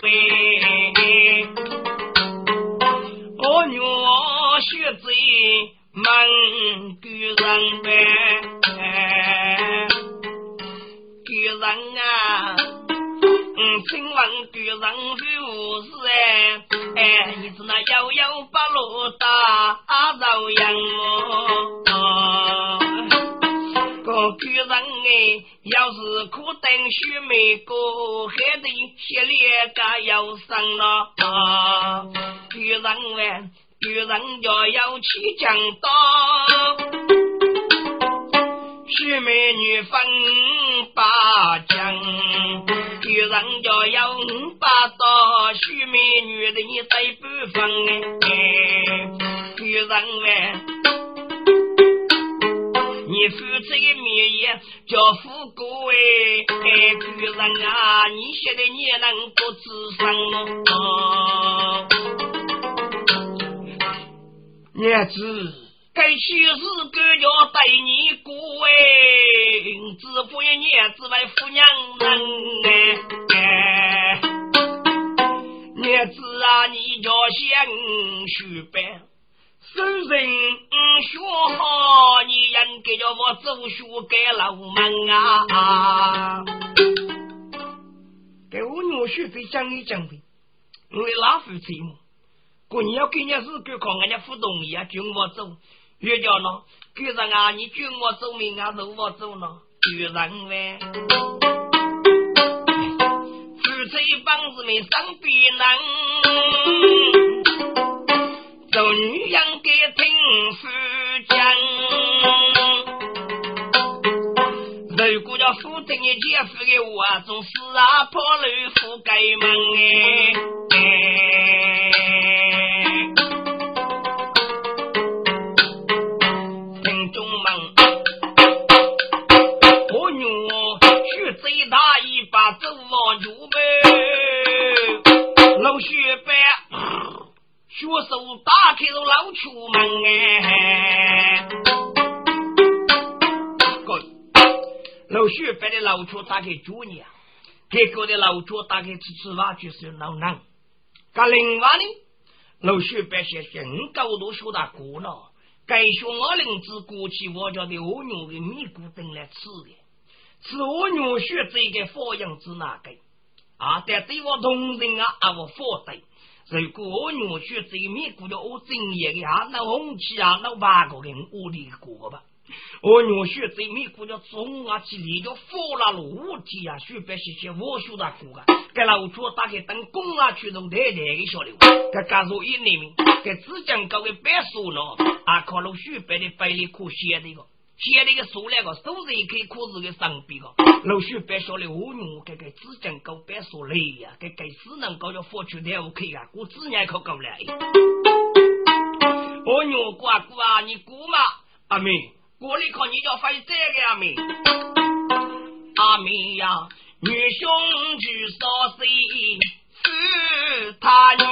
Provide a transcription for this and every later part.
喂，我女学子门居人呗，居人啊，嗯，请问居人就是哎哎，你是那悠悠八路大朝阳哦。要是苦等须眉过，还得血脸加要生了啊！巨人哎，巨人要要起江刀，须眉女分八江，巨人要要五把刀，须眉女的你再不分哎，巨人哎。你夫妻名义叫富贵哎，巨人啊，你现在你能不自生吗？娘子，该去是哥要带你过哎，只不愿娘子为夫娘人哎，娘子啊，你叫先去办。圣人学好，你应该叫我走学给老门啊！给我女婿再讲一讲呗，我老夫妻嘛，过年要给人家日干靠人家互动一样，叫我走，越叫呢，给人啊，你叫我走命啊，走我走呢，有人喂，夫妻帮子们生比难。你姐夫给我，总是啊破楼覆盖门哎。老徐把的老出打开煮呢，给个的老朱打开吃吃饭就是老难。噶另外呢，老徐把些些五高度学大过了，该学我灵子过去我家的蜗牛的米谷等来吃的，吃蜗牛学这个方样子哪个？啊，但对我同人啊，啊我否对。如果我女婿这个米姑叫我正业的啊，那红旗啊，那八个人我的过吧。我女婿这米姑叫中啊，去里叫火拉路体啊，许别些些我学的过啊。给老朱打开灯工啊，去弄太太的小刘，给加入一里面，给浙江搞个白书了，啊，靠老许别的百里苦写的个。写那个数那个数字也可以考试个上边个，老许别说了，我女这个资金高，别说累呀，这个只能高要付出点 OK 啊，我自然可够了。我女姑啊姑啊，你姑嘛？阿妹，过里考你叫翻这个阿妹，阿妹呀，女兄举少岁是他女。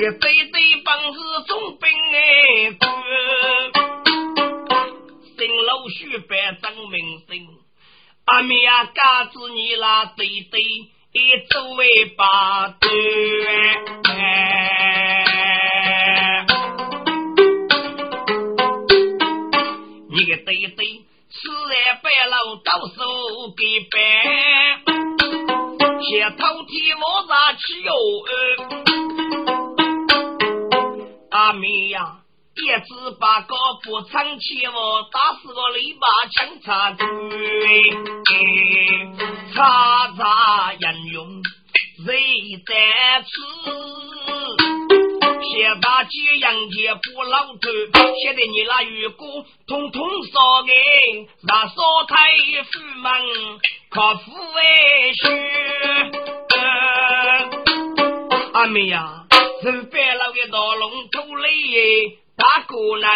个对对本是总兵哎哥，新老徐白张名声，阿妹啊，嘎子你那对对一走为八对，你个对对，四来白老到手给办，先头提莫啥去哟。阿妹呀，一只八个不成器我打死个篱笆枪插嘴，叉叉人用谁在吃？谢大姐杨姐不老头，现在你那鱼骨统统烧给那烧太夫们靠父为婿。阿妹呀。是白老的大龙头嘞，大姑娘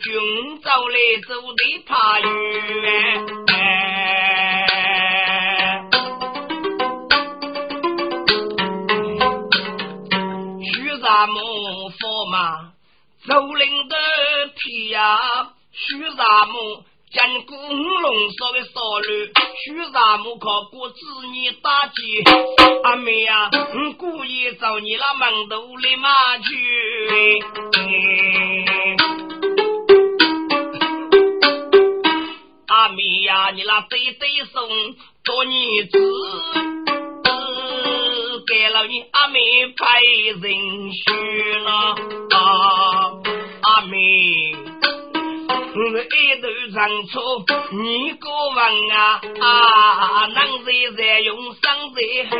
军走来走的怕远。徐三木佛嘛，走林的天呀，徐三木金古五龙少的少女，许啥木靠过子女打击。阿妹呀，我故意找你那门头里马去。阿妹呀，你那对对送做女子，给了你阿妹派人去了。阿妹。是一头长错，你个问啊啊，能谁在用生在后？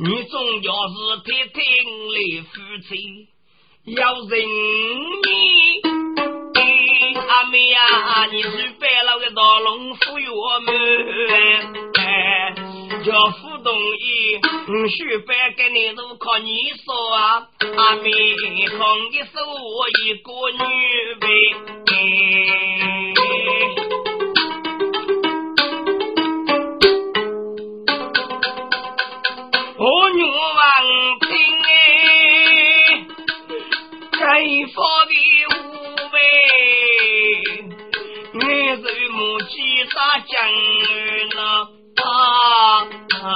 你总要是听听你夫妻，要认你，阿妹呀，你是白了个大龙虎药门。要不同意，许白给你都靠你说啊！阿妹，红的是我一个女呗。我女王听哎，该发的五呗，你是母鸡咋讲呢？啊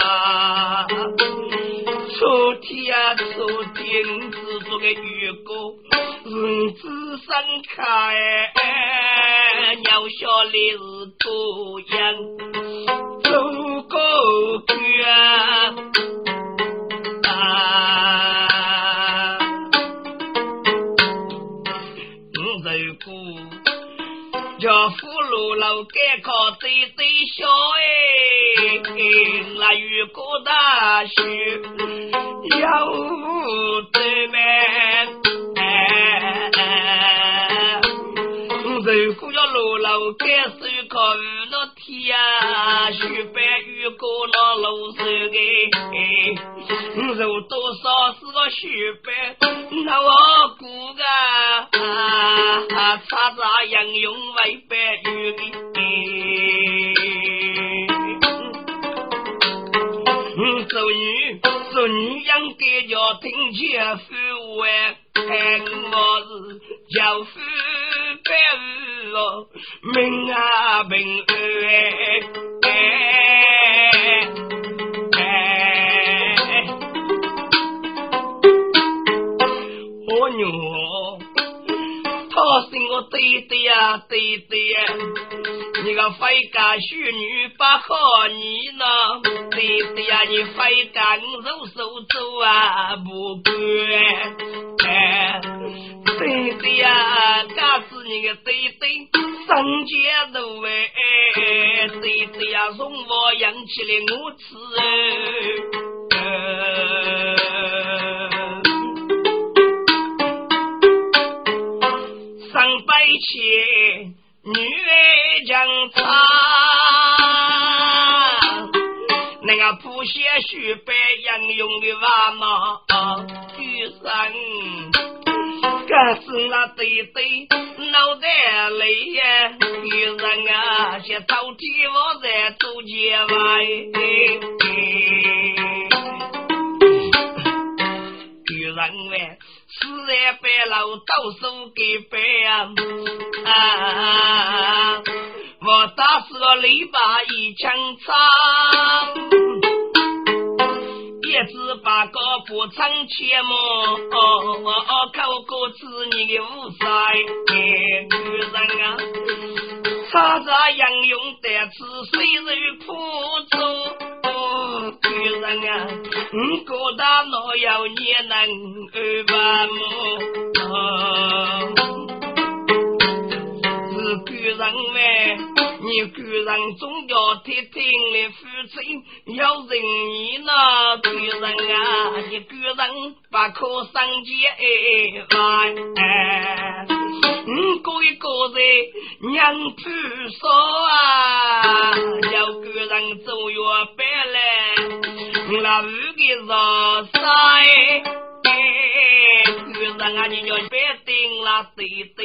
啊！昨天啊，秋天只做个预告，日子盛开，鸟小的是多样，走过去啊！如果。叫俘虏老该靠对对笑哎，听那雨过大雪要对门哎，如果要落老该手靠雨那天啊，雪白雨过那路上个，有多少是个雪白那我估个啊，擦擦杨用为白雨的，给家庭家父哎，我是教父白日哦，命啊命哎，对对呀，对对呀，你个非干淑女不好你呢？对对呀，你非干肉手走啊不管，哎，对对呀，嘎子你个对对，上街路哎，对对呀，容我养起来我吃。上百千女儿将唱，那个谱写书白杨用的娃嘛，女生，可是那对对脑袋累呀，女人啊，些早天我在做结外，女人喂。四在白楼到手给白啊！我打死了篱笆一枪长，一直把个不长切哦，口口子你的无塞女人啊！查查杨勇得此虽然苦楚，女人啊，你觉得我要你能二百亩？是女人喂，你女人总要听听你父亲要认你那女人啊，你女人把可上街来，你过一个人娘不说啊，要女人走远白来，那五个人塞，女人啊，你要别定了。对对，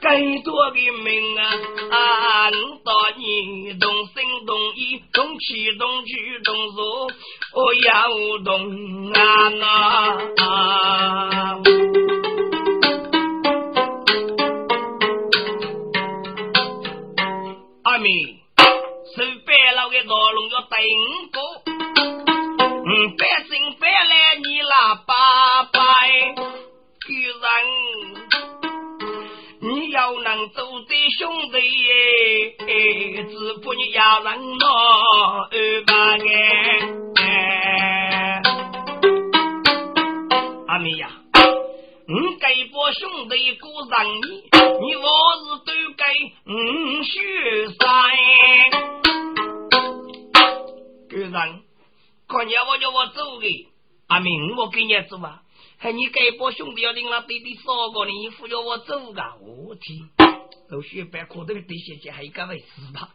更多的命啊！啊，到你动心动意，动气动举动手，我要动啊啊！阿弥，手白老的道龙要等过，嗯，百姓百来你拉八拜。居然，你要能做对兄弟，只怕你要人闹二八哎。阿妹呀，你该把兄弟过上你，你我是都该五血三。居然，看见我叫我走的，阿明，我给你走啊。还你该把兄弟要领了弟弟说过你扶着我走噶，我天！都学白可都对些些还干为事吧？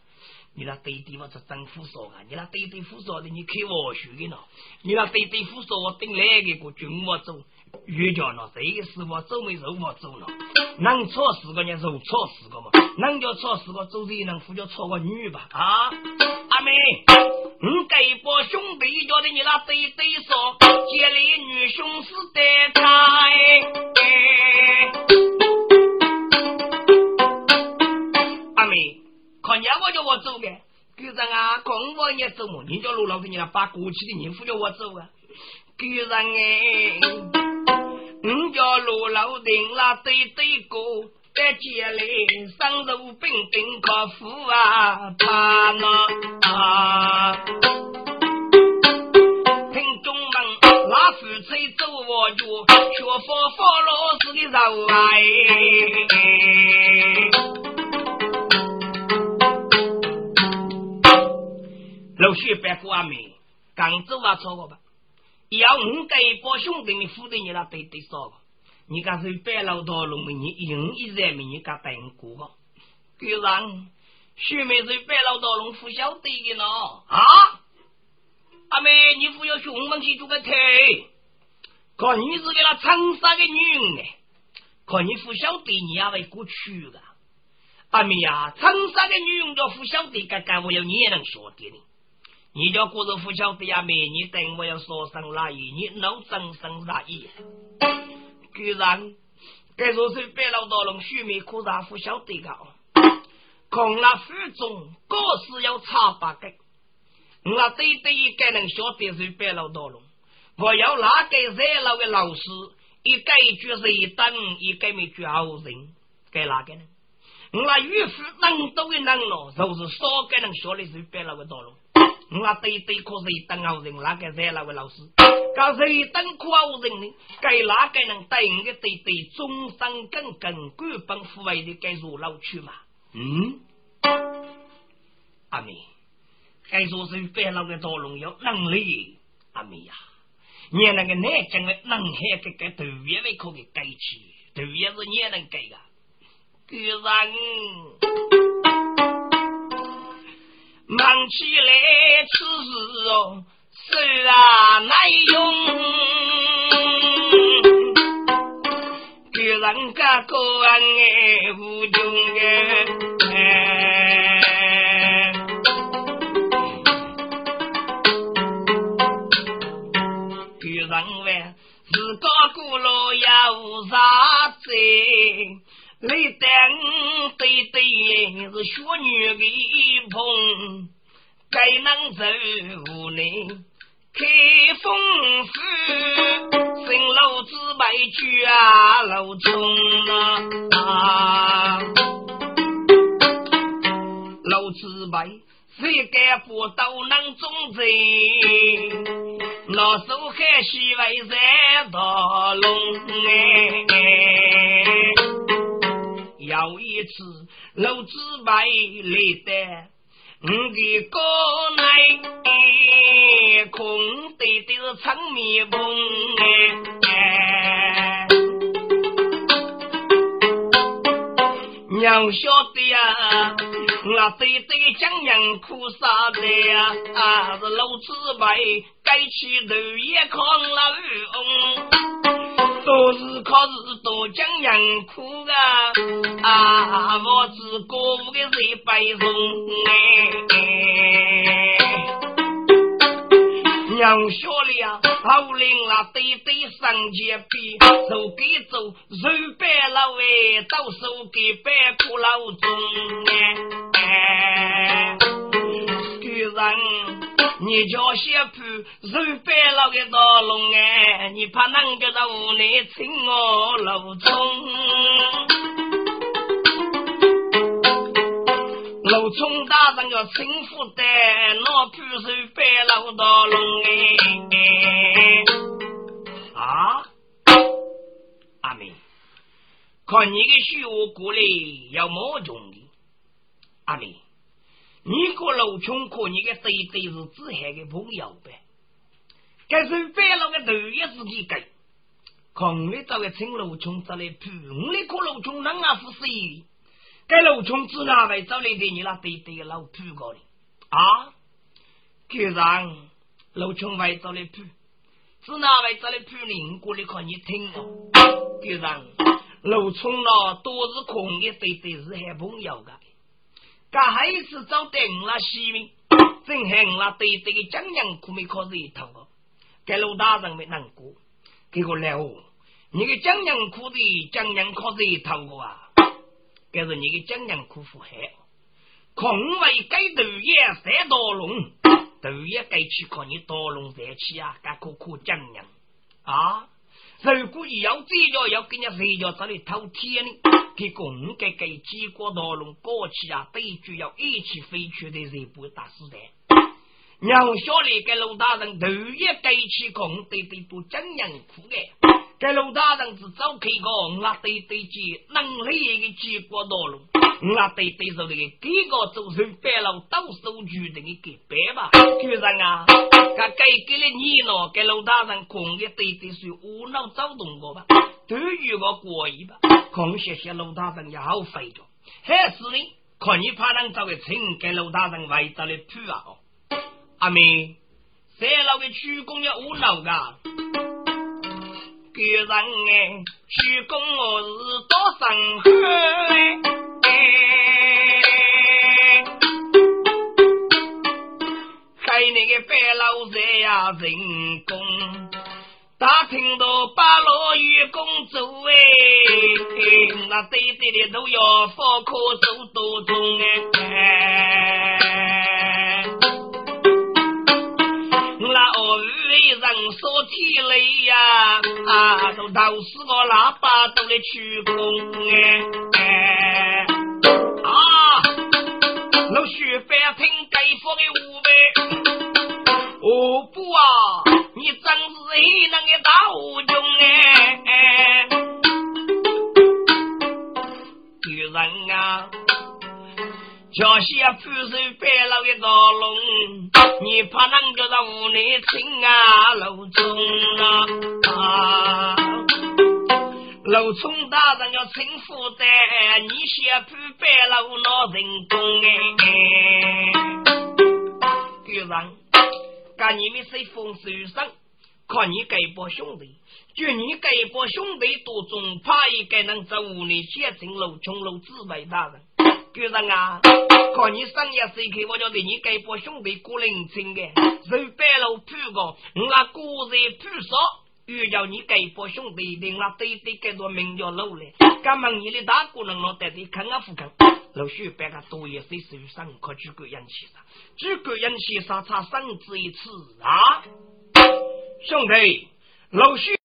你那弟弟我是政府说啊，你那弟弟夫说的，你开我学的呢？你那弟弟夫说我等来个个军我走，越叫呢？这个事我走没走我走了？能错四个人，就错四个嘛？能叫错四个，走谁能扶着错个女吧？啊，阿妹，你该把兄弟叫的你那弟弟说，家里女兄是得开。公我也走嘛。你叫罗老给你那把过去的人夫叫我走啊，局长哎，你叫罗老定那对对哥在家里生肉饼饼可富啊，他那听众们那夫妻走我脚，学佛佛老师的肉啊哎。老许别过阿妹，刚走啊错过吧？要五个帮兄弟们扶着你那对对说个，你讲是白老道龙门，你用一人民你敢等过个？居然许妹是白老道龙不晓得的呢啊！阿妹，你不要兄门去做个腿，看你是给那长沙的女人呢，看你不晓得你也会过去的。阿妹呀，长沙的女人都不晓得，该该我要你也能说的呢。你叫过日不晓得呀？妹，你等我要说声哪意？你能真声哪意？居然该说是白老道龙须眉苦啥不晓得个？空那府中各是要查八个，我对对一个能晓得是白老道龙。我要哪个热闹的老师，一个句是一等，一个没句好人，该哪个呢？我那岳父能多的能咯，就是少个能晓得是白老的道龙。我对对可是一等好人，哪个在那位老师？可是一等苦好人呢？该哪个能对我的对对终身耿耿根本腐败的该入老去嘛？嗯，阿妹，该说是白老的多荣耀能力，阿妹呀，你那个南京的能海这个头也未可给改起，头也是你能改的，居然。忙起来，此事哦，手啊难用，别人家个爱无穷哎，别人问自个过路有啥子？你等对对是学女的碰，该能走无奈开封府，新楼子白居啊楼冲啊，楼子白谁敢不都能中贼？那手还是为在大龙次，老子白来的，我的哥来，空对的是长面棚哎，娘晓得呀，我对对江洋苦啥的呀，啊是老子白该去头也扛了，都是靠日多。我将人苦啊啊！我只过午的谁白送哎。娘晓了，后领了对对上前比，手给走，手白老哎，到手给白苦老中哎。居然你叫小铺，手白老的大龙哎，你怕能叫在屋内请我老中？老冲大人要辛苦的，老皮手白老大龙哎！啊，阿妹，看你的虚话过来要么种的，阿妹，你个老冲可你的对对是子海的朋友呗？该是白老的头也是你给，看你找个青老冲这来扑，你个老冲能啊服谁？该老虫子哪位找来给你那对对的老铺过的啊？就让老虫外找来铺，是哪位找来铺呢？过来看你听哦。就让老虫了都是空的，对对是还朋友的。刚还是找对我那西面，正害我那对对个江洋苦没考一头哦。该老大人没难过，给我来哦，你个江洋苦的江洋考一头啊？这是你个江洋苦苦海，空为该头也三道龙，头也该去靠你刀龙再去啊，该苦苦江洋啊！如果要这叫要跟人家谁叫这里偷天呢？给公给给几个刀龙过去啊，对就要一起飞去的人不会打死的。娘小李给陆大人头也该去空，对对都江洋苦的。这陆大人是早开个，我对对接能力一个结果道路，我对对手的第一个做成白老到手举的给白吧，主人啊，他给给了你了，给陆大人空的对对是无脑躁动过吧，都有个过意吧，空谢谢陆大人也好费着，还是呢，看你怕能找个请给陆大人外找的铺啊，阿妹，三老的鞠躬要无脑噶。别人哎，鞠躬我是多生恨还那个白老在呀人工，打听到八路员工走哎，那对对的都要放课走多中哎。人说起来呀，啊，都都是个喇叭都来吹空哎，啊，老徐别听该说的五百，哦不啊，是一那个大无穷哎，女人啊。小些富手摆了一道龙，你怕能叫到屋内听啊？楼中啊，楼总大人要请负担，你先铺摆了我老人工哎。局长，看你们谁风水上，看你这波兄弟，就你这波兄弟多中，怕一个能在屋内先进楼中楼指挥大人。局长啊，看你商业谁开，我叫对你这波兄弟过认真的，手白了铺个，我那个人铺少，又叫你这波兄弟领了对对给多名叫路嘞。敢问你的大姑娘老带的看啊不看？老许别个多一些手上可举个人气啥？举个人气啥？差三子一次啊，兄弟，老徐。